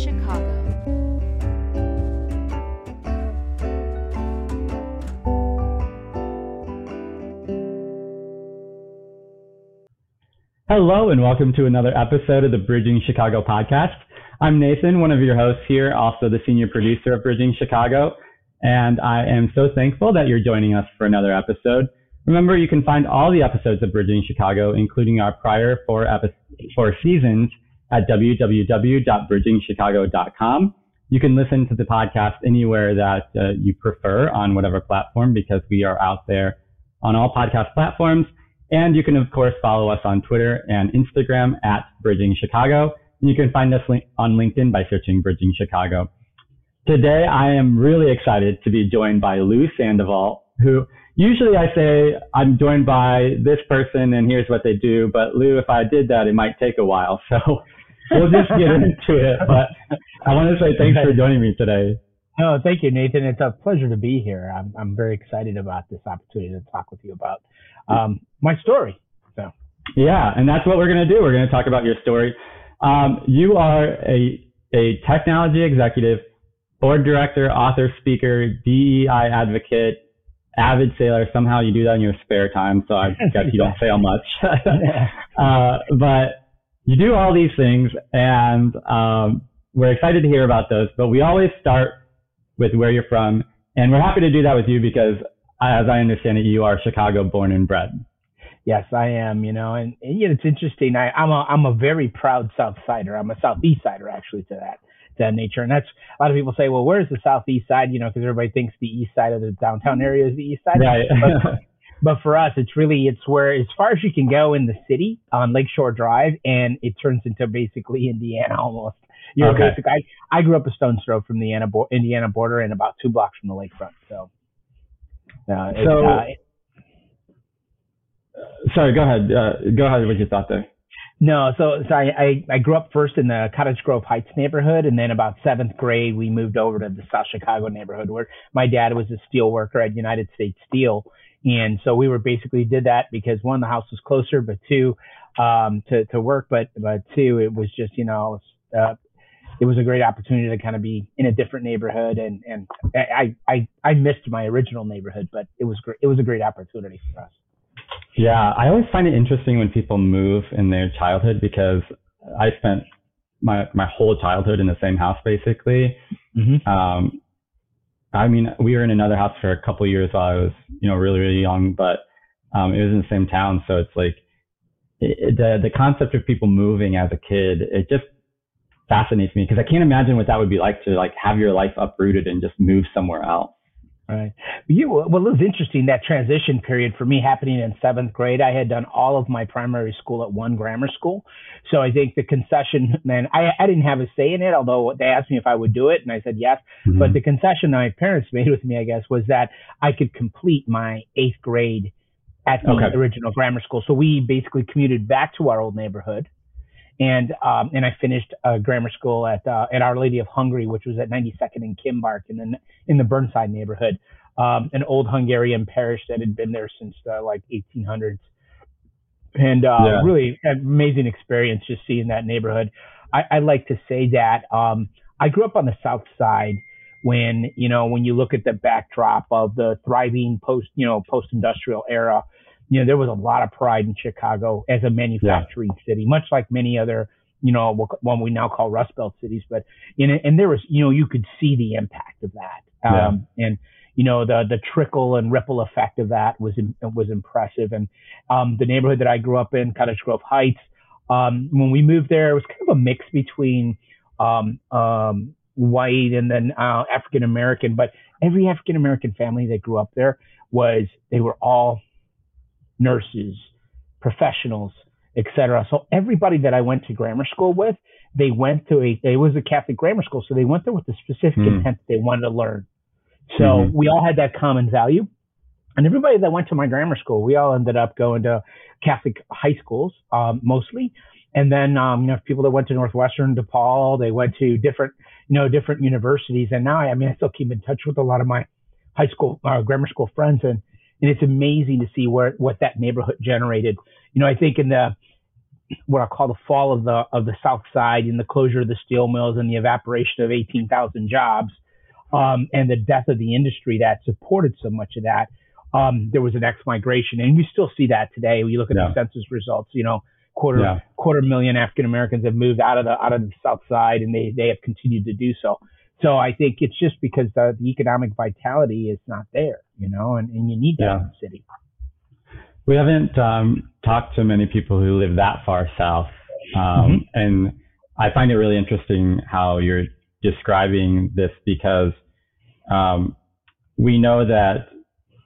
Chicago. Hello, and welcome to another episode of the Bridging Chicago podcast. I'm Nathan, one of your hosts here, also the senior producer of Bridging Chicago, and I am so thankful that you're joining us for another episode. Remember, you can find all the episodes of Bridging Chicago, including our prior four, epi- four seasons, at www.bridgingchicago.com. You can listen to the podcast anywhere that uh, you prefer on whatever platform because we are out there on all podcast platforms. And you can, of course, follow us on Twitter and Instagram at Bridging Chicago. And you can find us on LinkedIn by searching Bridging Chicago. Today, I am really excited to be joined by Lou Sandoval, who usually I say I'm joined by this person and here's what they do. But Lou, if I did that, it might take a while. So we'll just get into it. But I want to say thanks for joining me today. No, thank you, Nathan. It's a pleasure to be here. I'm, I'm very excited about this opportunity to talk with you about um, my story. So. Yeah, and that's what we're going to do. We're going to talk about your story. Um, you are a, a technology executive, board director, author, speaker, DEI advocate, avid sailor. Somehow you do that in your spare time, so I guess you don't sail much. uh, but you do all these things, and um, we're excited to hear about those. But we always start with where you're from, and we're happy to do that with you because, as I understand it, you are Chicago born and bred. Yes, I am. You know, and, and you know, it's interesting. I, I'm a I'm a very proud South Sider. I'm a Southeast Sider actually to that to that nature. And that's a lot of people say, well, where's the Southeast side? You know, because everybody thinks the East side of the downtown area is the East side. Right. but, but for us, it's really it's where as far as you can go in the city on Lakeshore Drive, and it turns into basically Indiana almost. You know, Okay. basically, I, I grew up a stone's throw from the Indiana, Indiana border and about two blocks from the lakefront. So, uh, So- uh, Sorry, go ahead. Uh, go ahead with your thought there. No, so so I, I I grew up first in the Cottage Grove Heights neighborhood, and then about seventh grade we moved over to the South Chicago neighborhood where my dad was a steel worker at United States Steel, and so we were basically did that because one the house was closer, but two um, to to work, but but two it was just you know uh, it was a great opportunity to kind of be in a different neighborhood, and and I I I missed my original neighborhood, but it was great. It was a great opportunity for us. Yeah, I always find it interesting when people move in their childhood because I spent my my whole childhood in the same house basically. Mm-hmm. Um, I mean, we were in another house for a couple years while I was, you know, really really young, but um, it was in the same town, so it's like it, the the concept of people moving as a kid, it just fascinates me because I can't imagine what that would be like to like have your life uprooted and just move somewhere else. Right. You well, it was interesting that transition period for me happening in seventh grade. I had done all of my primary school at one grammar school, so I think the concession. Man, I I didn't have a say in it, although they asked me if I would do it, and I said yes. Mm-hmm. But the concession my parents made with me, I guess, was that I could complete my eighth grade at the Okay. original grammar school. So we basically commuted back to our old neighborhood. And um, and I finished uh, grammar school at uh, at Our Lady of Hungary, which was at 92nd and Kimbark in the in the Burnside neighborhood, um, an old Hungarian parish that had been there since the like 1800s, and uh, Yeah. really an amazing experience just seeing that neighborhood. I, I like to say that um, I grew up on the South Side when you know when you look at the backdrop of the thriving post you know post industrial era you know there was a lot of pride in chicago as a manufacturing city much like many other you know what what we now call rust belt cities but in and there was you know you could see the impact of that. Um and you know the the trickle and ripple effect of that was was impressive. And um the neighborhood that i grew up in cottage grove heights um when we moved there it was kind of a mix between um um white and then uh, African American, but every African American family that grew up there was they were all nurses, professionals, etc. So everybody that I went to grammar school with, they went to a it was a Catholic grammar school, so they went there with the specific Hmm. intent that they wanted to learn. So Mhm. we all had that common value. And everybody that went to my grammar school, we all ended up going to Catholic high schools, um, mostly. And then, um, you know, people that went to Northwestern, DePaul, they went to different, you know, different universities. And now, I mean, I still keep in touch with a lot of my high school, uh, grammar school friends. And, and it's amazing to see where, what that neighborhood generated. You know, I think in the, what I call the fall of the of the South Side and the closure of the steel mills and the evaporation of 18,000 jobs um, and the death of the industry that supported so much of that, um, there was an ex migration, and we still see that today. We look at yeah. the census results, you know, quarter yeah. quarter million African Americans have moved out of the out of the South Side, and they they have continued to do so. So I think it's just because the, the economic vitality is not there, you know, and, and you need that yeah. in the city. We haven't um, talked to many people who live that far south, um, mm-hmm. and I find it really interesting how you're describing this because um, we know that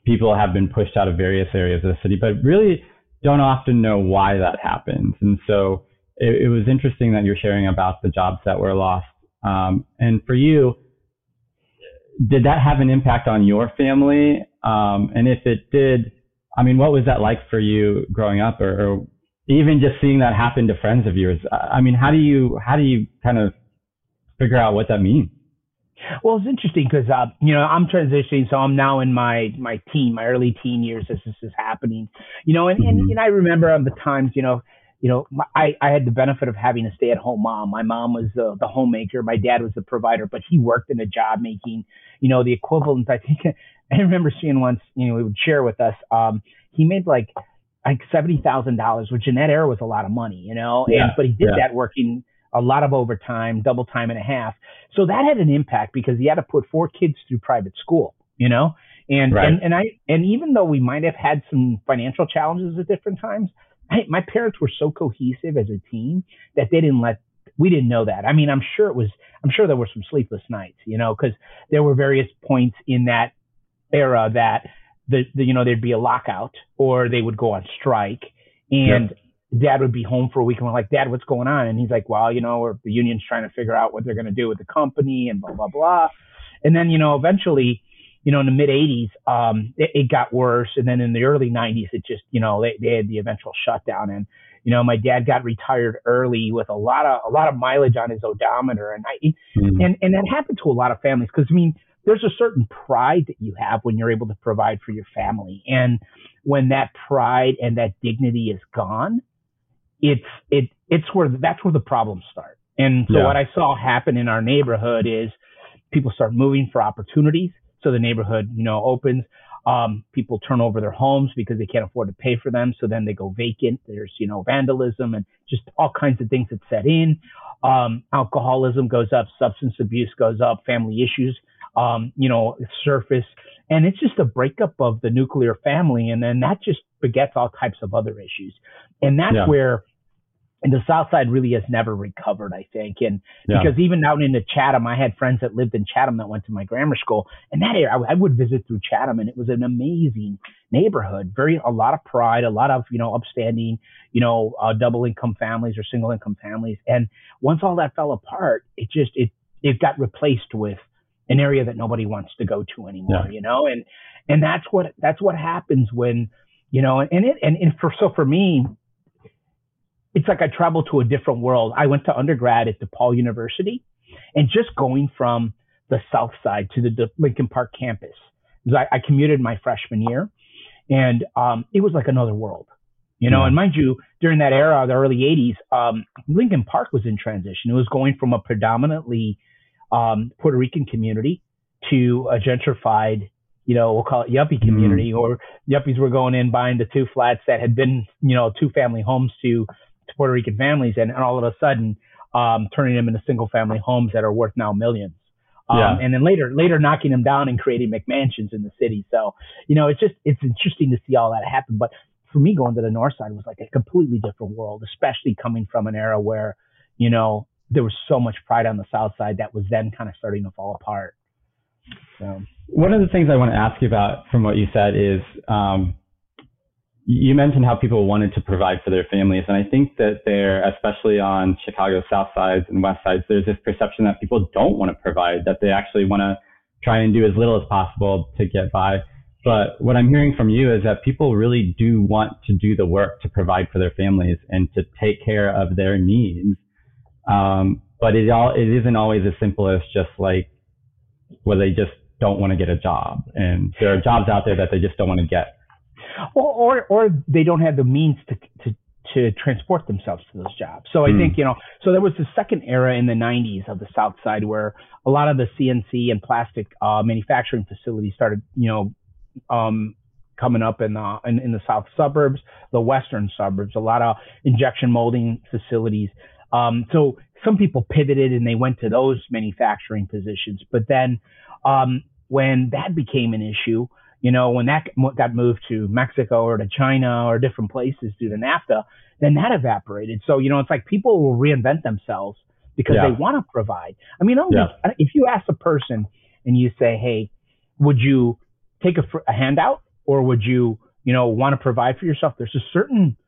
people have been pushed out of various areas of the city, but really don't often know why that happens. And so it, it was interesting that you're sharing about the jobs that were lost. Um, and for you, did that have an impact on your family? Um, and if it did, I mean, what was that like for you growing up, or, or even just seeing that happen to friends of yours? I mean, how do you how do you kind of figure out what that means? Well, it's interesting because uh, you know I'm transitioning, so I'm now in my my teen, my early teen years as this is happening. You know, and and, mm-hmm. and I remember on the times, you know, you know, I I had the benefit of having a stay at home mom. My mom was the the homemaker, my dad was the provider, but he worked in a job making, you know, the equivalent. I think I remember seeing once, you know, he would share with us. Um, he made like like seventy thousand dollars, which in that era was a lot of money, you know. Yeah, and but he did yeah. that working a lot of overtime, double time and a half. So that had an impact because he had to put four kids through private school, you know? And, right. and, and I, and even though we might have had some financial challenges at different times, I, my parents were so cohesive as a team that they didn't let, we didn't know that. I mean, I'm sure it was, I'm sure there were some sleepless nights, you know, cause there were various points in that era that the, the you know, there'd be a lockout or they would go on strike and yep dad would be home for a week and we're like, Dad, what's going on? And he's like, Well, you know, the union's trying to figure out what they're going to do with the company and blah, blah, blah. And then, you know, eventually, you know, in the mid 80s, um, it, it, got worse. And then in the early 90s, it just, you know, they, they had the eventual shutdown. And, you know, my dad got retired early with a lot of, a lot of mileage on his odometer. And I, mm-hmm. and, and that happened to a lot of families because, I mean, there's a certain pride that you have when you're able to provide for your family. And when that pride and that dignity is gone, it's it it's where that's where the problems start. And so yeah. what I saw happen in our neighborhood is people start moving for opportunities. So the neighborhood, you know, opens. Um, people turn over their homes because they can't afford to pay for them. So then they go vacant. There's, you know, vandalism and just all kinds of things that set in. Um, alcoholism goes up, substance abuse goes up, family issues, um, you know, surface. And it's just a breakup of the nuclear family. And then that just begets all types of other issues. And that's yeah. where and the South Side really has never recovered, I think. And yeah. because even out into Chatham, I had friends that lived in Chatham that went to my grammar school, and that area I, I would visit through Chatham, and it was an amazing neighborhood. Very a lot of pride, a lot of you know upstanding, you know, uh, double income families or single income families. And once all that fell apart, it just it it got replaced with an area that nobody wants to go to anymore. Yeah. You know, and and that's what that's what happens when you know, and it and, and for so for me it's like I traveled to a different world. I went to undergrad at DePaul University and just going from the South Side to the Lincoln Park campus. I, I commuted my freshman year and um, it was like another world, you know, yeah. and mind you, during that era, the early 80s, um, Lincoln Park was in transition. It was going from a predominantly um, Puerto Rican community to a gentrified, you know, we'll call it yuppie mm-hmm. community, mm. or yuppies were going in buying the two flats that had been, you know, two family homes to to Puerto Rican families, and, and all of a sudden um, turning them into single family homes that are worth now millions. Um, yeah. and then later, later knocking them down and creating McMansions in the city. So, you know, it's just, it's interesting to see all that happen. But for me, going to the North Side was like a completely different world, especially coming from an era where, you know, there was so much pride on the South Side that was then kind of starting to fall apart. So. One of the things I want to ask you about from what you said is, um, you mentioned how people wanted to provide for their families, and I think that there, especially on Chicago's south sides and west sides, there's this perception that people don't want to provide, that they actually want to try and do as little as possible to get by. But what I'm hearing from you is that people really do want to do the work to provide for their families and to take care of their needs. Um, but it all it isn't always as simple as just like where they just don't want to get a job, and there are jobs out there that they just don't want to get or, or, or they don't have the means to, to, to transport themselves to those jobs. So I Hmm. think, you know, so there was the second era in the 90s of the South Side where a lot of the CNC and plastic uh, manufacturing facilities started, you know, um, coming up in the, in, in the south suburbs, the western suburbs, a lot of injection molding facilities. Um, so some people pivoted and they went to those manufacturing positions. But then um, when that became an issue, you know, when that got moved to Mexico or to China or different places due to NAFTA, then that evaporated. So, you know, it's like people will reinvent themselves because Yeah. they want to provide. I mean, Yeah. if you ask a person and you say, hey, would you take a, a handout or would you, you know, want to provide for yourself? There's a certain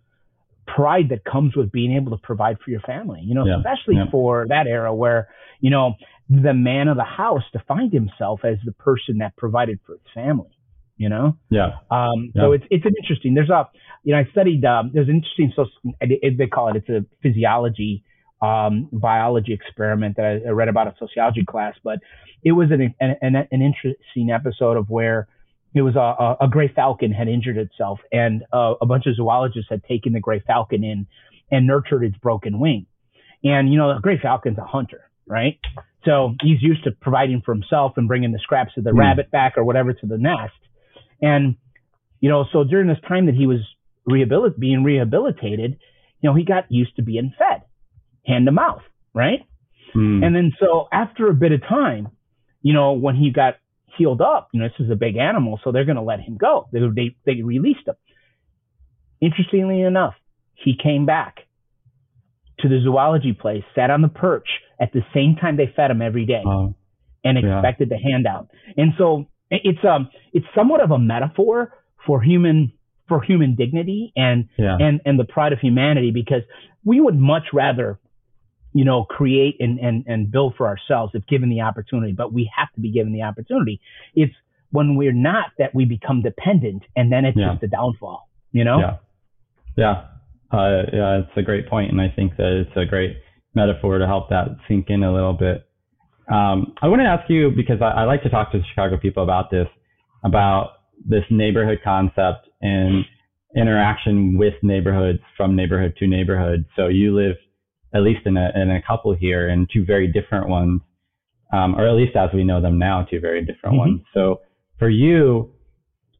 pride that comes with being able to provide for your family, you know, Yeah. especially for that era where, you know, the man of the house defined himself as the person that provided for his family, you know? Yeah. Um, so it's it's an interesting. There's a you know I studied um, there's an interesting it, they call it it's a physiology um, biology experiment that I, I read about in sociology class, but it was an an, an, interesting episode of where it was a, a, a gray falcon had injured itself and uh, a bunch of zoologists had taken the gray falcon in and nurtured its broken wing. And you know, a gray falcon's a hunter, right? So he's used to providing for himself and bringing the scraps of the Hmm. rabbit back or whatever to the nest. And, you know, so during this time that he was rehabilit- being rehabilitated, you know, he got used to being fed hand to mouth, right? Hmm. And then so after a bit of time, you know, when he got healed up, you know, this is a big animal, so they're going to let him go. They, they, they released him. Interestingly enough, he came back to the zoology place, sat on the perch at the same time they fed him every day Oh, and Yeah. expected the handout. And so it's um it's somewhat of a metaphor for human for human dignity and yeah. and and the pride of humanity because we would much rather you know create and and and build for ourselves if given the opportunity but we have to be given the opportunity it's when we're not that we become dependent and then it's Yeah. just a downfall you know Yeah. Yeah. Uh, yeah, it's a great point, and I think that it's a great metaphor to help that sink in a little bit. Um, I want to ask you because I, I like to talk to Chicago people about this, about this neighborhood concept and interaction with neighborhoods from neighborhood to neighborhood. So you live, at least in a in a couple here, in two very different ones, um, or at least as we know them now, two very different Mhm. ones. So for you,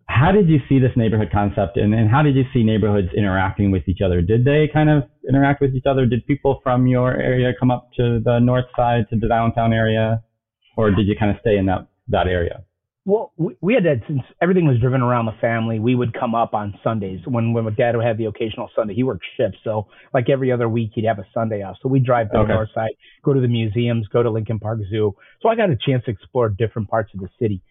how did you see this neighborhood concept and, and how did you see neighborhoods interacting with each other? Did they kind of interact with each other? Did people from your area come up to the north side, to the downtown area? Or did you kind of stay in that, that area? Well, we, we had that since everything was driven around the family. We would come up on Sundays when when my dad would have the occasional Sunday. He worked shifts, so like every other week he'd have a Sunday off. So we would drive to Okay. the north side, go to the museums, go to Lincoln Park Zoo. So I got a chance to explore different parts of the city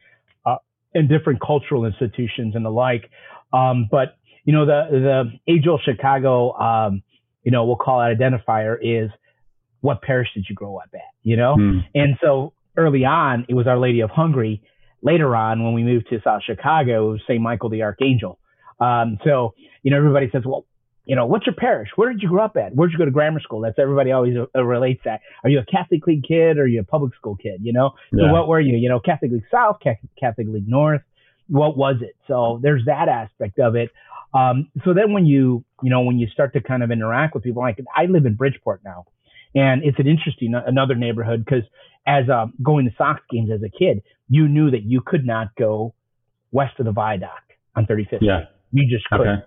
and different cultural institutions and the like. Um, but you know, the the age old Chicago, um, you know, we'll call it identifier is what parish did you grow up at? You know, Hmm. and so early on, it was Our Lady of Hungary. Later on, when we moved to South Chicago, it was St. Michael the Archangel. Um, so, you know, everybody says, well, you know, what's your parish? Where did you grow up at? Where'd you go to grammar school? That's everybody always uh, relates that. Are you a Catholic League kid or are you a public school kid? You know, so what were you? You know, Catholic League South, Catholic League North. What was it? So there's that aspect of it. Um, so then when you, you know, when you start to kind of interact with people, like I live in Bridgeport now, and it's an interesting another neighborhood because as um, going to Sox games as a kid, you knew that you could not go west of the viaduct on 35th. Yeah. You just couldn't. Okay.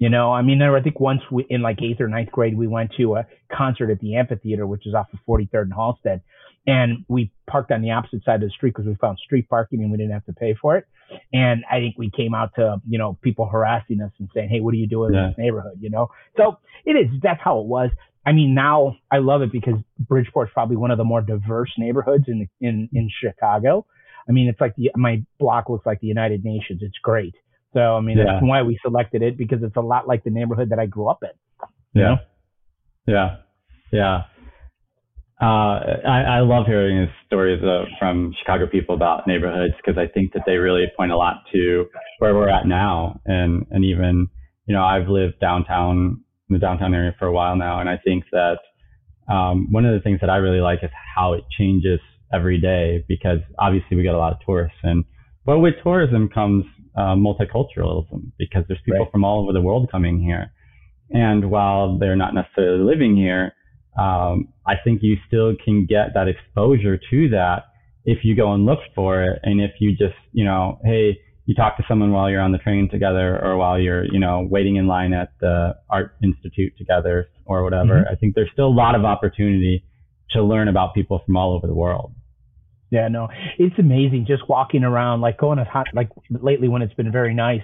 You know, I mean, there, I think once we, in like eighth or ninth grade, we went to a concert at the amphitheater, which is off of 43rd and Halsted. And we parked on the opposite side of the street because we found street parking and we didn't have to pay for it. And I think we came out to, you know, people harassing us and saying, Hey, what are you doing Yeah. in this neighborhood? You know, so it is, that's how it was. I mean, now I love it because Bridgeport's probably one of the more diverse neighborhoods in, in, in Chicago. I mean, it's like the, my block looks like the United Nations. It's great. So, I mean, Yeah. that's why we selected it because it's a lot like the neighborhood that I grew up in. you Yeah. know? Yeah. Yeah. Uh, I, I love hearing stories uh, from Chicago people about neighborhoods because I think that they really point a lot to where we're at now. And, and even, you know, I've lived downtown, in the downtown area for a while now. And I think that um, one of the things that I really like is how it changes every day because obviously we get a lot of tourists. And but with tourism comes uh, multiculturalism because there's people Right. from all over the world coming here. And while they're not necessarily living here, um, I think you still can get that exposure to that if you go and look for it. And if you just, you know, hey, you talk to someone while you're on the train together or while you're, you know, waiting in line at the art institute together or whatever. Mm-hmm. I think there's still a lot of opportunity to learn about people from all over the world. Yeah, no, it's amazing just walking around, like going to hot, like lately when it's been very nice,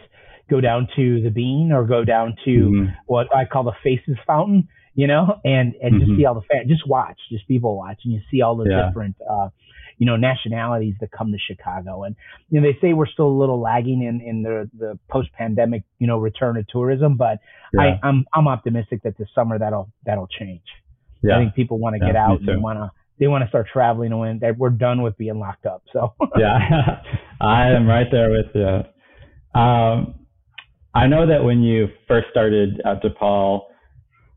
go down to the Bean or go down to mm-hmm. what I call the Faces Fountain, you know, and and mm-hmm. just see all the fans, just watch, just people watch, and you see all the yeah. different, uh, you know, nationalities that come to Chicago, and you know they say we're still a little lagging in in the the post pandemic, you know, return of tourism, but yeah. I, I'm I'm optimistic that this summer that'll that'll change. Yeah. I think people want to get out and want to they want to start traveling and when we're done with being locked up. So yeah, I am right there with you. Um, I know that when you first started at DePaul,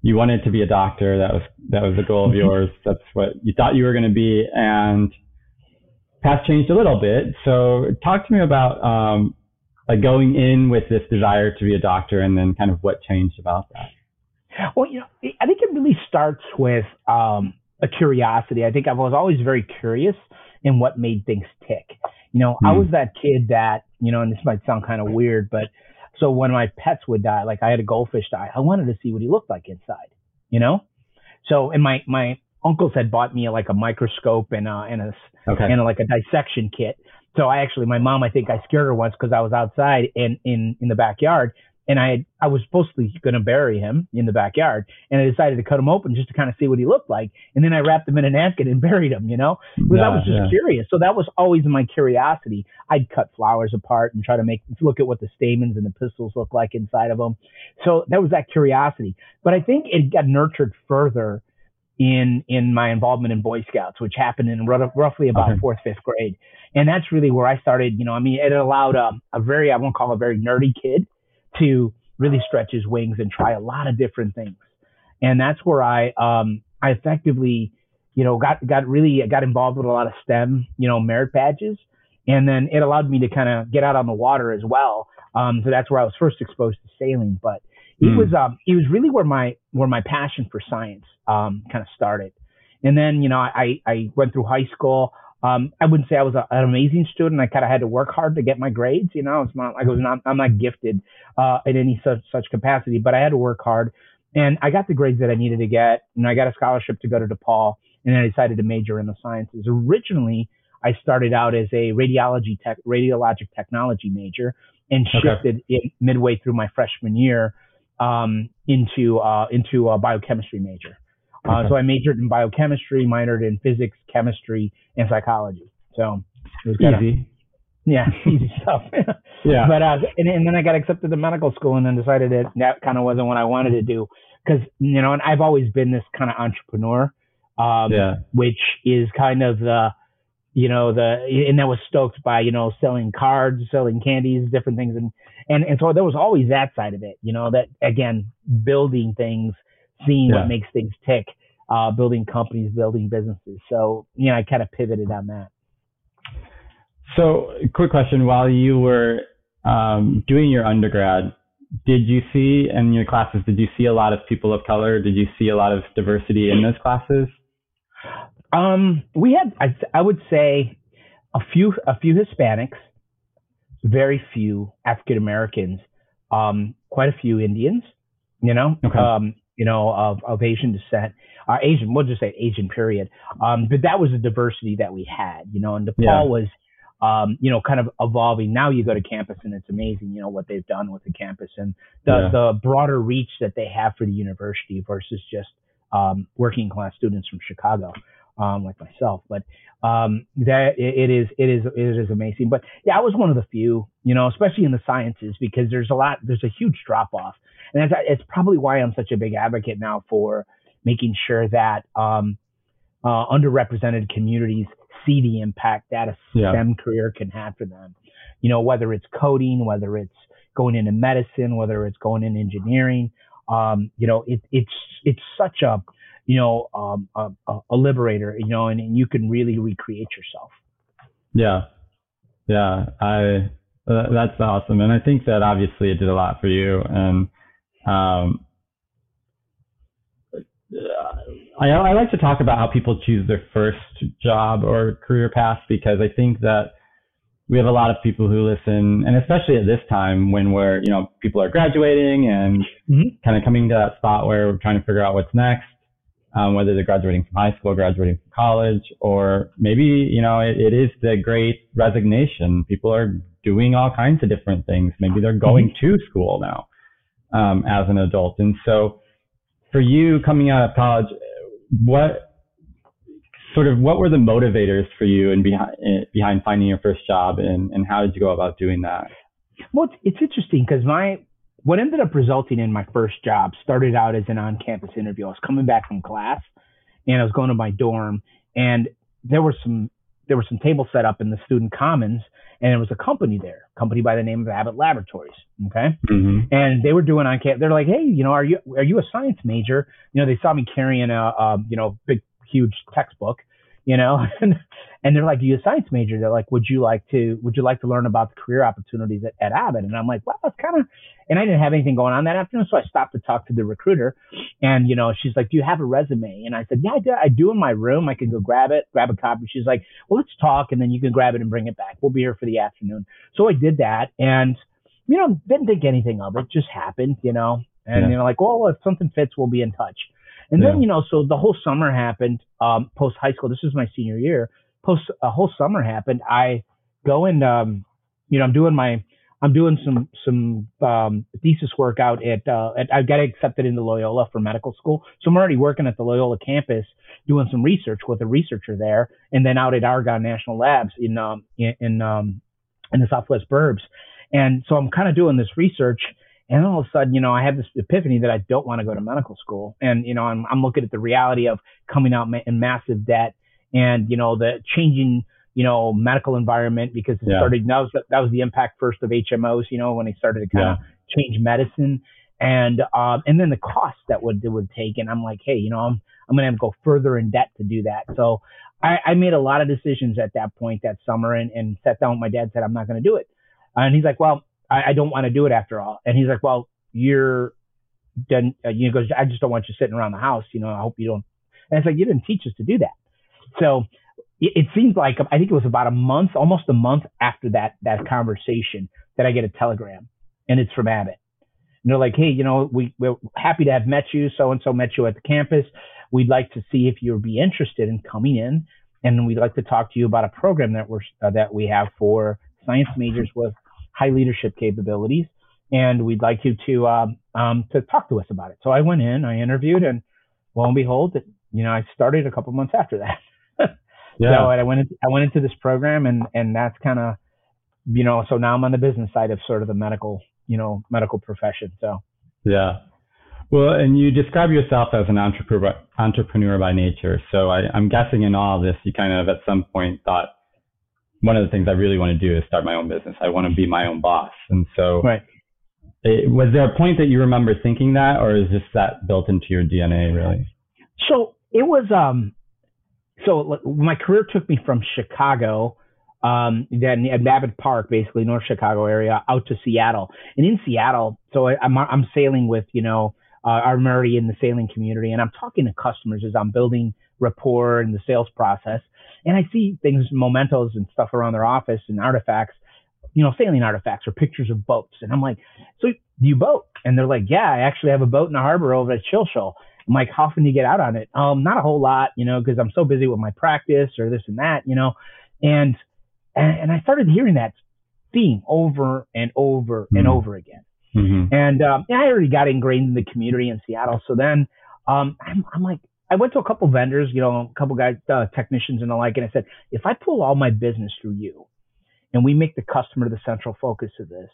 you wanted to be a doctor. That was that was a goal of yours. That's what you thought you were going to be, and path changed a little bit. So talk to me about um, like going in with this desire to be a doctor, and then kind of what changed about that. Well, you know, I think it really starts with um, a curiosity. I think I was always very curious in what made things tick. You know, mm. I hmm. was that kid that, you know, and this might sound kind of weird, but so when my pets would die, like I had a goldfish die, I wanted to see what he looked like inside, you know? So, and my, my uncles had bought me like a microscope and, uh, and a, okay. and a, like a dissection kit. So I actually, my mom, I think I scared her once because I was outside in, in, in the backyard and I had, I was supposed to going to bury him in the backyard, and I decided to cut him open just to kind of see what he looked like, and then I wrapped him in a napkin and buried him, you know, because yeah, I was just yeah. curious. So that was always my curiosity. I'd cut flowers apart and try to make look at what the stamens and the pistils look like inside of them. So that was that curiosity. But I think it got nurtured further in in my involvement in Boy Scouts, which happened in r- roughly about okay. fourth fifth grade, and that's really where I started. You know, I mean, it allowed um, a very I won't call a very nerdy kid to really stretch his wings and try a lot of different things. And that's where I, um, I effectively, you know, got, got really, got involved with a lot of STEM, you know, merit badges. And then it allowed me to kind of get out on the water as well. Um, so that's where I was first exposed to sailing. But it mm. was, um, it was really where my, where my passion for science, um, kind of started. And then, you know, I, I went through high school. Um, I wouldn't say I was a, an amazing student. I kind of had to work hard to get my grades. You know, it's not like I was not, I'm not gifted, uh, in any such, such capacity, but I had to work hard and I got the grades that I needed to get. And I got a scholarship to go to DePaul and I decided to major in the sciences. Originally, I started out as a radiology tech, radiologic technology major and shifted okay. it midway through my freshman year, um, into, uh, into a biochemistry major. Uh, so I majored in biochemistry, minored in physics, chemistry, and psychology. So it was kinda, easy. Yeah, easy stuff. yeah. But uh, and, and then I got accepted to medical school, and then decided that that kind of wasn't what I wanted to do because you know, and I've always been this kind of entrepreneur, um, yeah. which is kind of the you know the and that was stoked by you know selling cards selling candies different things and and and so there was always that side of it you know that again building things seeing yeah. what makes things tick, uh, building companies, building businesses. So, you know, I kind of pivoted on that. So, quick question: While you were um, doing your undergrad, did you see in your classes? Did you see a lot of people of color? Did you see a lot of diversity in those classes? Um, we had, I, I would say, a few, a few Hispanics, very few African Americans, um, quite a few Indians. You know, okay. um, you know, of, of Asian descent, uh, Asian, we'll just say Asian period. Um, but that was the diversity that we had, you know, and DePaul yeah. was, um, you know, kind of evolving. Now you go to campus and it's amazing, you know, what they've done with the campus and the, yeah. the broader reach that they have for the university versus just, um, working class students from Chicago, um, like myself. But, um, that it, it is, it is, it is amazing. But yeah, I was one of the few, you know, especially in the sciences because there's a lot, there's a huge drop off and that's, it's probably why I'm such a big advocate now for making sure that um, uh, underrepresented communities see the impact that a STEM yeah. career can have for them. You know, whether it's coding, whether it's going into medicine, whether it's going in engineering. Um, you know, it, it's it's such a you know um, a, a, liberator. You know, and, and you can really recreate yourself. Yeah, yeah, I uh, that's awesome, and I think that obviously it did a lot for you, and um, I, I like to talk about how people choose their first job or career path because I think that we have a lot of people who listen, and especially at this time when we're, you know, people are graduating and mm-hmm. kind of coming to that spot where we're trying to figure out what's next, um, whether they're graduating from high school, graduating from college, or maybe, you know, it, it is the great resignation. People are doing all kinds of different things. Maybe they're going mm-hmm. to school now um, as an adult. And so for you coming out of college, what sort of what were the motivators for you and behind eh, behind finding your first job and, and how did you go about doing that? Well, it's, it's interesting because my what ended up resulting in my first job started out as an on-campus interview. I was coming back from class and I was going to my dorm and there were some there were some tables set up in the student commons and there was a company there, a company by the name of Abbott Laboratories. Okay. Mm-hmm. And they were doing on campus. They're like, Hey, you know, are you, are you a science major? You know, they saw me carrying a, a you know, big huge textbook, you know, and, and they're like, you a science major? They're like, would you like to, would you like to learn about the career opportunities at, at Abbott? And I'm like, well, that's kind of, and I didn't have anything going on that afternoon. So I stopped to talk to the recruiter and, you know, she's like, do you have a resume? And I said, yeah, I do, I do in my room. I can go grab it, grab a copy. She's like, well, let's talk and then you can grab it and bring it back. We'll be here for the afternoon. So I did that and, you know, didn't think anything of it. Just happened, you know, and yeah. you know, like, well, if something fits, we'll be in touch. And yeah. then, you know, so the whole summer happened, um, post high school. This is my senior year. Post a whole summer happened. I go and, um, you know, I'm doing my, I'm doing some, some, um, thesis work out at, uh, at, I got accepted into Loyola for medical school. So I'm already working at the Loyola campus doing some research with a researcher there. And then out at Argonne National Labs in, um, in, in, um, in the Southwest Burbs. And so I'm kind of doing this research and all of a sudden, you know, I have this epiphany that I don't want to go to medical school. And, you know, I'm, I'm looking at the reality of coming out in massive debt and, you know, the changing, you know, medical environment because it yeah. started, that was, that was the impact first of HMOs, you know, when they started to kind of change medicine and, um, and then the cost that would, it would take. And I'm like, Hey, you know, I'm, I'm going to go further in debt to do that. So I, I made a lot of decisions at that point that summer and, and sat down with my dad, said, I'm not going to do it. And he's like, well, I, I don't want to do it after all. And he's like, well, you're done. Uh, you know, goes, I just don't want you sitting around the house. You know, I hope you don't. And it's like, you didn't teach us to do that. So it, seems like, I think it was about a month, almost a month after that, that conversation that I get a telegram and it's from Abbott. And they're like, Hey, you know, we, we're happy to have met you. So and so met you at the campus. We'd like to see if you'd be interested in coming in. And we'd like to talk to you about a program that we're, uh, that we have for science majors with high leadership capabilities, and we'd like you to um, um, to talk to us about it. So I went in, I interviewed, and lo and behold, you know, I started a couple months after that. yeah. So I went into, I went into this program, and and that's kind of, you know, so now I'm on the business side of sort of the medical, you know, medical profession. So yeah. Well, and you describe yourself as an entrepreneur, entrepreneur by nature. So I, I'm guessing in all of this, you kind of at some point thought, one of the things I really want to do is start my own business. I want to be my own boss. And so, right. It, was there a point that you remember thinking that, or is this that built into your DNA really? So it was, um, so my career took me from Chicago, um, then at Abbott Park, basically North Chicago area, out to Seattle. And in Seattle, so I, am I'm, I'm sailing with, you know, uh, I'm already in the sailing community and I'm talking to customers as I'm building rapport in the sales process. And I see things, mementos and stuff around their office and artifacts, you know, sailing artifacts or pictures of boats. And I'm like, so do you boat? And they're like, yeah, I actually have a boat in the harbor over at Chill Like, how often do you get out on it? Um, not a whole lot, you know, because I'm so busy with my practice or this and that, you know. And and, and I started hearing that theme over and over mm-hmm. and over again. Mm-hmm. And um, I already got ingrained in the community in Seattle. So then um, I'm, I'm like, I went to a couple vendors, you know, a couple guys, uh, technicians and the like, and I said, if I pull all my business through you and we make the customer the central focus of this,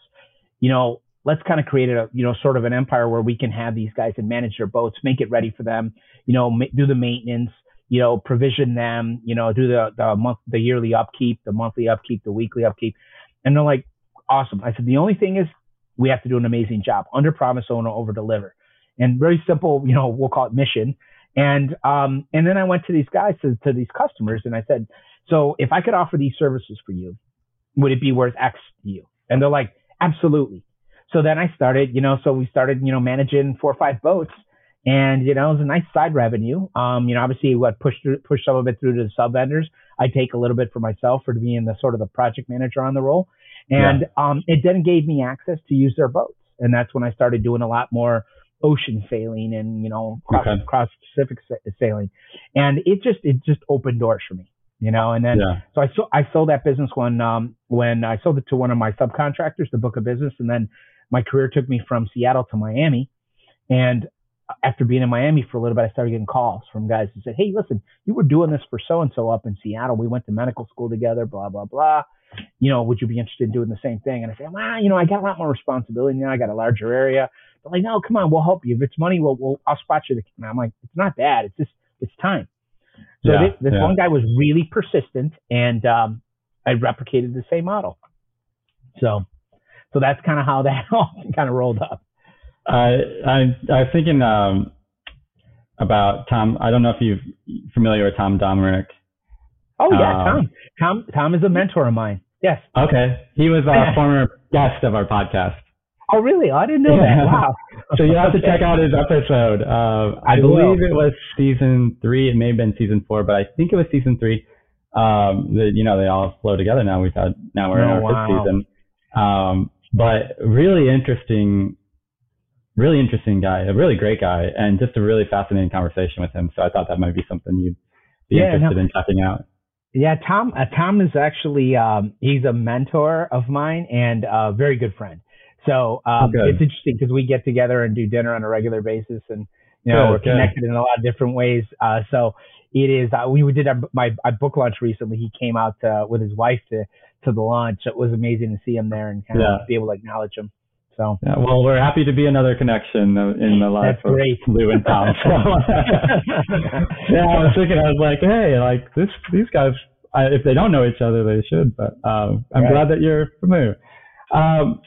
you know, let's kind of create a, you know, sort of an empire where we can have these guys and manage their boats, make it ready for them, you know, ma- do the maintenance, you know, provision them, you know, do the, the month, the yearly upkeep, the monthly upkeep, the weekly upkeep. And they're like, awesome. I said, the only thing is we have to do an amazing job, under promise, owner, over deliver. And very simple, you know, we'll call it mission and um, and then I went to these guys to, to these customers and I said, so if I could offer these services for you, would it be worth X to you? And they're like, absolutely. So then I started, you know, so we started, you know, managing four or five boats And you know, it was a nice side revenue. Um, you know, obviously, what pushed push some of it through to the sub vendors. I take a little bit for myself for being the sort of the project manager on the role, and yeah. um, it then gave me access to use their boats, and that's when I started doing a lot more ocean sailing and you know cross, okay. cross Pacific sailing, and it just it just opened doors for me, you know. And then yeah. so I sold I sold that business when um when I sold it to one of my subcontractors, the book of business, and then my career took me from Seattle to Miami, and after being in Miami for a little bit, I started getting calls from guys who said, Hey, listen, you were doing this for so and so up in Seattle. We went to medical school together, blah, blah, blah. You know, would you be interested in doing the same thing? And I said, Well, you know, I got a lot more responsibility now. I got a larger area. They're like, No, come on, we'll help you. If it's money, we'll, we'll I'll spot you. And I'm like, It's not bad. It's just, it's time. So yeah, this, this yeah. one guy was really persistent and, um, I replicated the same model. So, so that's kind of how that all kind of rolled up. I I I was thinking um, about Tom. I don't know if you're familiar with Tom Dommerich. Oh yeah, um, Tom. Tom Tom is a mentor of mine. Yes. Okay. He was a former guest of our podcast. Oh really? I didn't know that. Wow. so you have to check out his episode. Uh, I, I believe will. it was season three. It may have been season four, but I think it was season three. Um, the, you know, they all flow together now. We've had now we're oh, in our wow. fifth season. Um, but really interesting really interesting guy, a really great guy, and just a really fascinating conversation with him. So I thought that might be something you'd be yeah, interested no, in checking out. Yeah, Tom. Uh, Tom is actually um, he's a mentor of mine and a very good friend. So um, okay. it's interesting because we get together and do dinner on a regular basis, and you know we're connected in a lot of different ways. Uh, so it is. Uh, we did our, my, my book launch recently. He came out uh, with his wife to to the launch. It was amazing to see him there and kind yeah. of be able to acknowledge him. So yeah, well, we're happy to be another connection in the life That's of great. Lou and Tom. So, yeah, I was thinking, I was like, hey, like this, these guys, I, if they don't know each other, they should. But um, I'm right. glad that you're familiar. Um,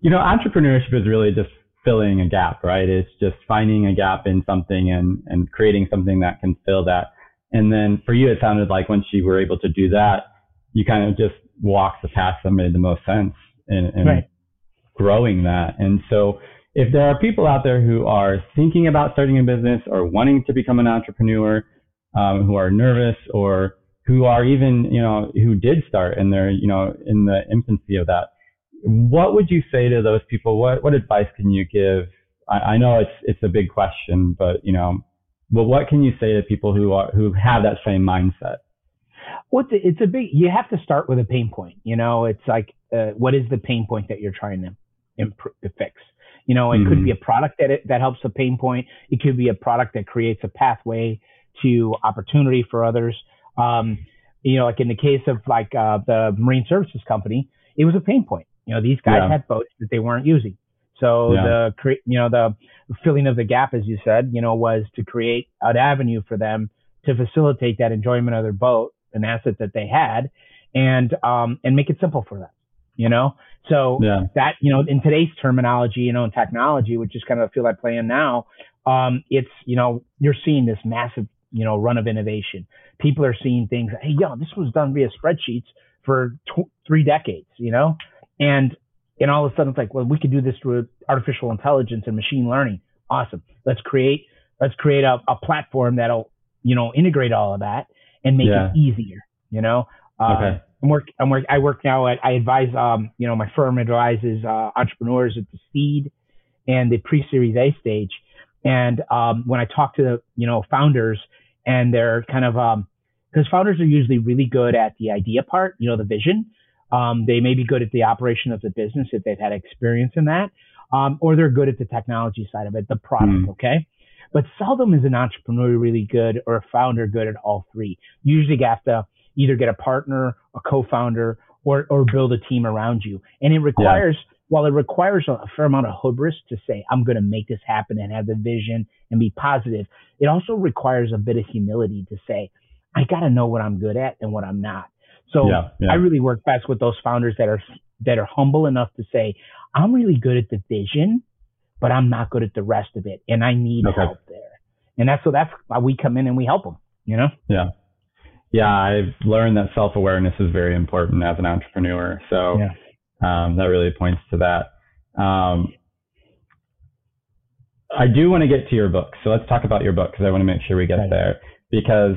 you know, entrepreneurship is really just filling a gap, right? It's just finding a gap in something and and creating something that can fill that. And then for you, it sounded like once you were able to do that, you kind of just walked the path that made the most sense and, and right. growing that. And so if there are people out there who are thinking about starting a business or wanting to become an entrepreneur, um, who are nervous or who are even, you know, who did start and they're, you know, in the infancy of that, what would you say to those people? What, what advice can you give? I, I know it's, it's a big question, but, you know, but what can you say to people who are, who have that same mindset? Well, it's a, big, you have to start with a pain point. You know, it's like, uh, what is the pain point that you're trying to, improve, to fix? You know, it mm-hmm. could be a product that it, that helps a pain point. It could be a product that creates a pathway to opportunity for others. Um, you know, like in the case of like uh, the marine services company, it was a pain point. You know, these guys yeah. had boats that they weren't using. So yeah. the you know the filling of the gap, as you said, you know, was to create an avenue for them to facilitate that enjoyment of their boat, an asset that they had, and um, and make it simple for them you know? So yeah. that, you know, in today's terminology, you know, in technology, which is kind of the field I play in now, um, it's, you know, you're seeing this massive, you know, run of innovation. People are seeing things, hey, yo, this was done via spreadsheets for tw- three decades, you know? And, and all of a sudden it's like, well, we could do this through artificial intelligence and machine learning. Awesome. Let's create, let's create a, a platform that'll, you know, integrate all of that and make yeah. it easier, you know? Uh, okay. I'm work. I'm work. I work now at. I advise. Um, you know, my firm advises uh, entrepreneurs at the seed and the pre-series A stage. And um, when I talk to the you know founders, and they're kind of um, because founders are usually really good at the idea part, you know, the vision. Um, they may be good at the operation of the business if they've had experience in that, um, or they're good at the technology side of it, the product. Mm. Okay. But seldom is an entrepreneur really good or a founder good at all three. Usually you have to either get a partner, a co-founder, or or build a team around you. And it requires yeah. while it requires a fair amount of hubris to say I'm going to make this happen and have the vision and be positive, it also requires a bit of humility to say I got to know what I'm good at and what I'm not. So yeah, yeah. I really work best with those founders that are that are humble enough to say I'm really good at the vision, but I'm not good at the rest of it, and I need okay. help there. And that's so that's why we come in and we help them. You know? Yeah yeah, I've learned that self awareness is very important as an entrepreneur. So yeah. um, that really points to that. Um, I do want to get to your book. So let's talk about your book because I want to make sure we get right. there because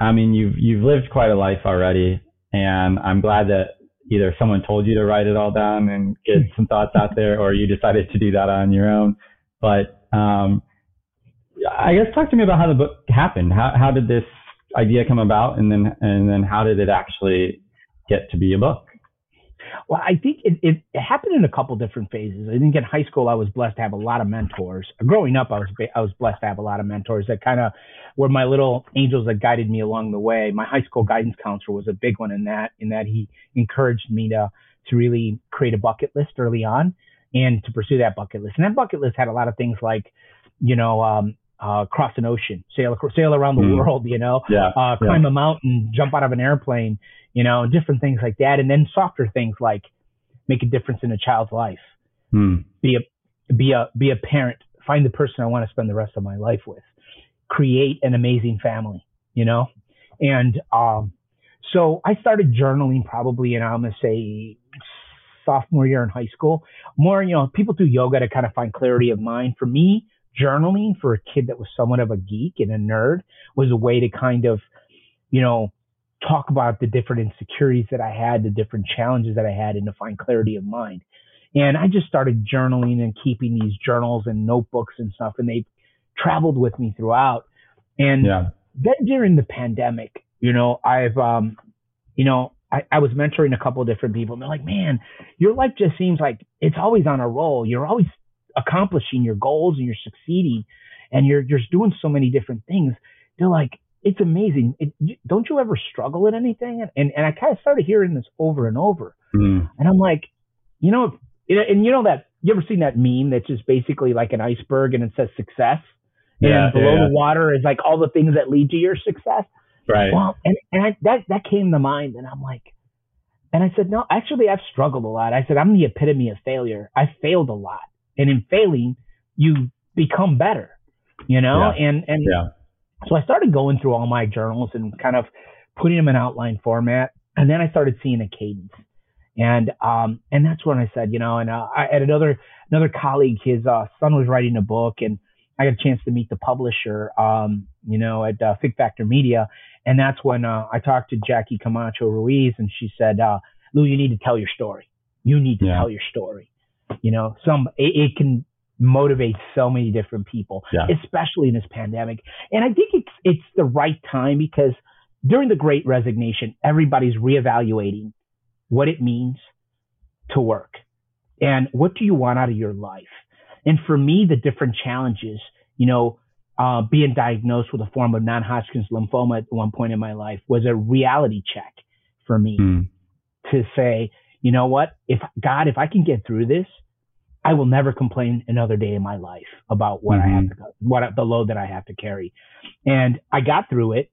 I mean, you've, you've lived quite a life already and I'm glad that either someone told you to write it all down and get some thoughts out there or you decided to do that on your own. But, um, I guess talk to me about how the book happened. How, how did this idea come about and then, and then how did it actually get to be a book? Well, I think it, it, it, happened in a couple different phases. I think in high school I was blessed to have a lot of mentors. Growing up, I was I was blessed to have a lot of mentors that kind of were my little angels that guided me along the way. My high school guidance counselor was a big one in that in that he encouraged me to to really create a bucket list early on and to pursue that bucket list. And that bucket list had a lot of things like, you know, um, uh, cross an ocean, sail sail around the mm. world, you know, yeah, uh, climb yeah. a mountain, jump out of an airplane, you know, different things like that. And then softer things like make a difference in a child's life, mm. be a be a be a parent, find the person I want to spend the rest of my life with, create an amazing family, you know, and um, so I started journaling probably, in I'm gonna say sophomore year in high school. More, you know, people do yoga to kind of find clarity of mind. For me, journaling for a kid that was somewhat of a geek and a nerd was a way to kind of, you know, talk about the different insecurities that I had, the different challenges that I had, and to find clarity of mind. And I just started journaling and keeping these journals and notebooks and stuff, and they traveled with me throughout. And yeah. then during the pandemic, you know, I've, um, you know, I, I was mentoring a couple of different people, and they're like, "Man, your life just seems like it's always on a roll. You're always accomplishing your goals and you're succeeding and you're just doing so many different things. They're like, it's amazing. It, you, don't you ever struggle at anything? And, and, and I kind of started hearing this over and over. Mm. And I'm like, you know, and you know that, you ever seen that meme that's just basically like an iceberg and it says success? Yeah, and below yeah. the water is like all the things that lead to your success. Right. Well, and, and I, that, that came to mind and I'm like, and I said, no, actually I've struggled a lot. I said, I'm the epitome of failure. I failed a lot. And in failing, you become better, you know? Yeah. And, and yeah. So I started going through all my journals and kind of putting them in outline format. And then I started seeing a cadence. And, um, and that's when I said, you know, and, uh, I had another, another colleague, his, uh, son was writing a book and I got a chance to meet the publisher, um, you know, at, uh, Fig Factor Media. And that's when, uh, I talked to Jackie Camacho Ruiz and she said, uh, Lou, you need to tell your story. You need to yeah. tell your story. You know, some it, it can motivate so many different people, yeah. especially in this pandemic. And I think it's it's the right time because during the Great Resignation, everybody's reevaluating what it means to work and what do you want out of your life. And for me, the different challenges, you know, uh, being diagnosed with a form of non-Hodgkin's lymphoma at one point in my life was a reality check for me mm. to say, you know what? If God, if I can get through this, I will never complain another day in my life about what mm-hmm. I have to, what the load that I have to carry. And I got through it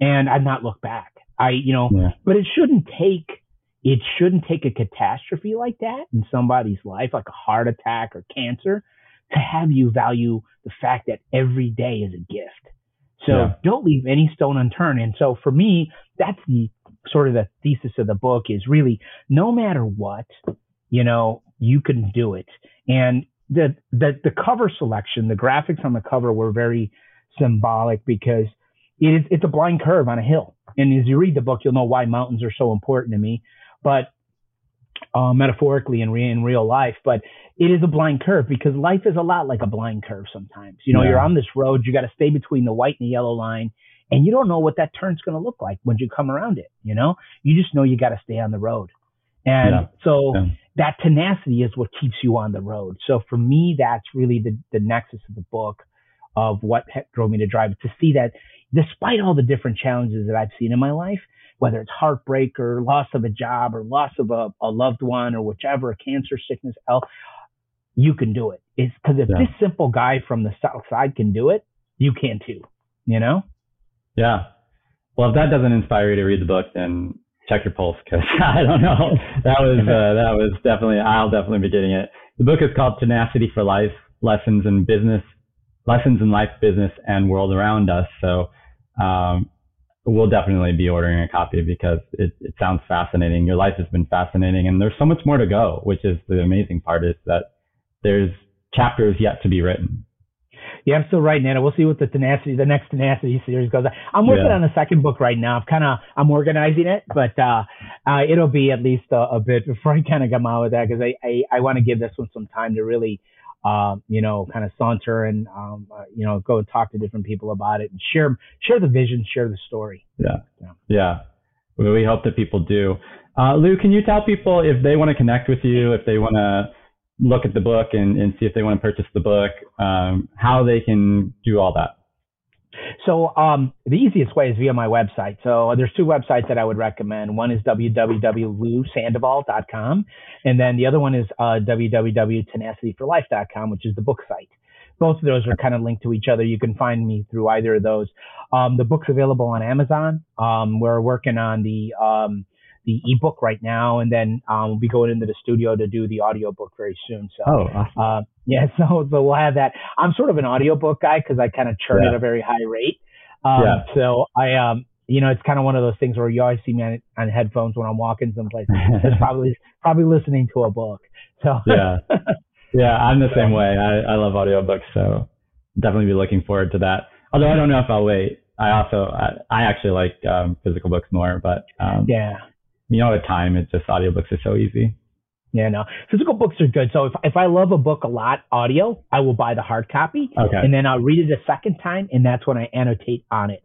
and I've not looked back. I, you know, yeah. but it shouldn't take, it shouldn't take a catastrophe like that in somebody's life, like a heart attack or cancer to have you value the fact that every day is a gift. So yeah. don't leave any stone unturned. And so for me, that's the sort of the thesis of the book is really no matter what, you know, you can do it. And the, the, the cover selection, the graphics on the cover were very symbolic because it is, it's a blind curve on a hill. And as you read the book, you'll know why mountains are so important to me, but uh, metaphorically in, re- in real life, but it is a blind curve because life is a lot like a blind curve sometimes. You know, Yeah. you're on this road, you got to stay between the white and the yellow line, and you don't know what that turn's going to look like when you come around it. You know, you just know you got to stay on the road. And Yeah. so Yeah. That tenacity is what keeps you on the road. So for me, that's really the, the nexus of the book of what drove me to drive to see that despite all the different challenges that I've seen in my life, whether it's heartbreak or loss of a job or loss of a, a loved one or whichever, a cancer, sickness, health, you can do it. It's because if Yeah. this simple guy from the south side can do it, you can too. You know? Yeah. Well, if that doesn't inspire you to read the book, then check your pulse because I don't know. That was uh, that was definitely. I'll definitely be getting it. The book is called Tenacity for Life: Lessons in Business, Lessons in Life, Business, and World Around Us. So um, we'll definitely be ordering a copy because it, it sounds fascinating. Your life has been fascinating, and there's so much more to go. Which is the amazing part is that there's chapters yet to be written. Yeah, I'm still writing it. We'll see what the tenacity, the next tenacity series goes. I'm working yeah. on the second book right now. I'm kind of, I'm organizing it, but uh, uh, it'll be at least a, a bit before I kind of come out with that because I, I, I want to give this one some time to really, uh, you know, kind of saunter and, um, uh, you know, go talk to different people about it and share, share the vision, share the story. Yeah. Yeah. yeah. We hope that people do. Uh, Lou, can you tell people if they want to connect with you, if they want to look at the book and, and see if they want to purchase the book, um, how they can do all that? So um, the easiest way is via my website. So there's two websites that I would recommend. One is www.lousandoval.com, and then the other one is uh, www.tenacityforlife.com, which is the book site. Both of those are kind of linked to each other. You can find me through either of those. Um, the book's available on Amazon. Um, we're working on the um, the ebook right now, and then um, we'll be going into the studio to do the audiobook very soon. So, oh, awesome. uh, yeah, so, so we'll have that. I'm sort of an audiobook guy because I kind of churn yeah. at a very high rate. Um, yeah. So I, um, you know, it's kind of one of those things where you always see me on, on headphones when I'm walking someplace. it's probably probably listening to a book. So yeah, yeah, I'm the same way. I, I love audiobooks, so definitely be looking forward to that. Although I don't know if I'll wait. I also I, I actually like um, physical books more, but um, yeah, you know, at the time, it's just audiobooks are so easy. Yeah, no, physical books are good. So if if I love a book a lot, audio, I will buy the hard copy, okay. and then I'll read it a second time, and that's when I annotate on it.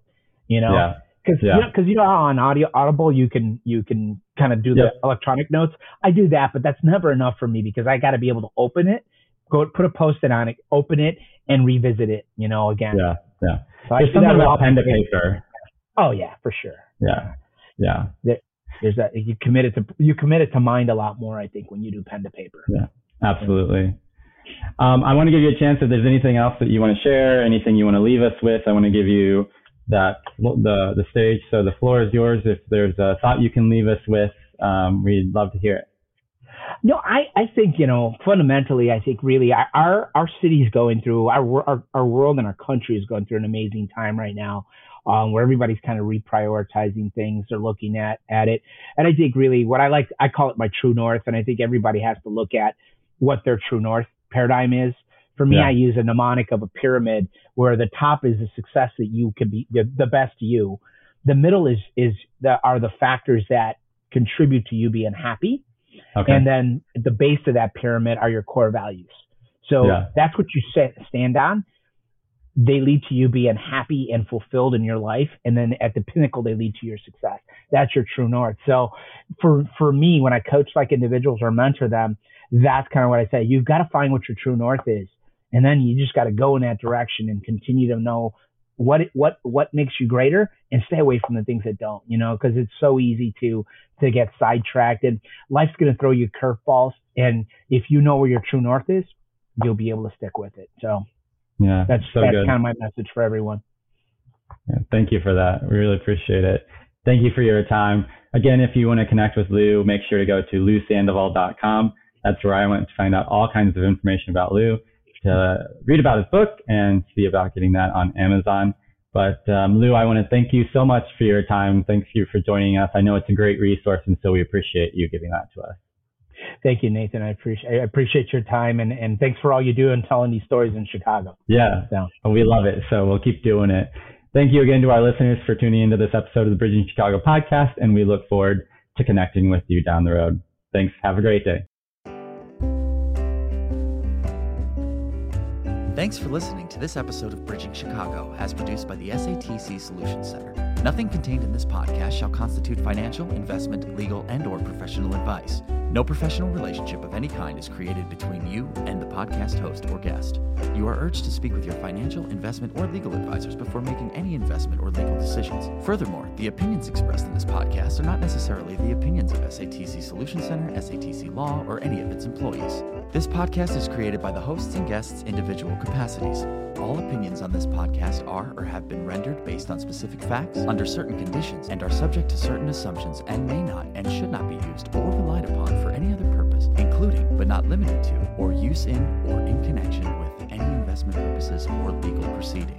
You know, yeah. Because yeah. you know, cause you know how on audio Audible you can you can kind of do the yep. electronic notes. I do that, but that's never enough for me because I got to be able to open it, go put a post-it on it, open it, and revisit it. You know, again. Yeah, yeah. So There's something about pen to paper. Oh yeah, for sure. Yeah, yeah there's that you committed to you committed to mind a lot more i think when you do pen to paper. Yeah absolutely. Um, i want to give you a chance if there's anything else that you want to share anything you want to leave us with. I want to give you that the the stage. So the floor is yours. If there's a thought you can leave us with um, we'd love to hear it. No, I, I think, you know, fundamentally, I think really our, our city is going through, our, our, our world and our country is going through an amazing time right now um, where everybody's kind of reprioritizing things. They're looking at at it, and I think really what I like, I call it my true north, and I think everybody has to look at what their true north paradigm is. For me, yeah. I use a mnemonic of a pyramid where the top is the success that you can be the, the best you. The middle is is the, are the factors that contribute to you being happy, okay. and then the base of that pyramid are your core values. So yeah. that's what you set, stand on they lead to you being happy and fulfilled in your life and then at the pinnacle they lead to your success. That's your true north. So for for me when i coach like individuals or mentor them that's kind of what i say you've got to find what your true north is and then you just got to go in that direction and continue to know what what what makes you greater and stay away from the things that don't you know because it's so easy to to get sidetracked and life's going to throw you curveballs and if you know where your true north is you'll be able to stick with it. So yeah, that's so that's good. kind of my message for everyone. Yeah, thank you for that. We really appreciate it. Thank you for your time. Again, if you want to connect with Lou, make sure to go to lousandoval.com. That's where I went to find out all kinds of information about Lou, to read about his book and see about getting that on Amazon. But um, Lou, I want to thank you so much for your time. Thank you for joining us. I know it's a great resource, and so we appreciate you giving that to us. Thank you, Nathan. I appreciate I appreciate your time and, and thanks for all you do and telling these stories in Chicago. Yeah, so. we love it. So we'll keep doing it. Thank you again to our listeners for tuning into this episode of the Bridging Chicago podcast, and we look forward to connecting with you down the road. Thanks. Have a great day. Thanks for listening to this episode of Bridging Chicago, as produced by the SATC Solutions Center. Nothing contained in this podcast shall constitute financial, investment, legal, and or professional advice. No professional relationship of any kind is created between you and the podcast host or guest. You are urged to speak with your financial, investment, or legal advisors before making any investment or legal decisions. Furthermore, the opinions expressed in this podcast are not necessarily the opinions of SATC Solution Center, SATC Law, or any of its employees. This podcast is created by the hosts and guests' individual capacities. All opinions on this podcast are or have been rendered based on specific facts, under certain conditions, and are subject to certain assumptions and may not and should not be used or relied upon for any other purpose, including but not limited to, or use in or in connection with any investment purposes or legal proceeding.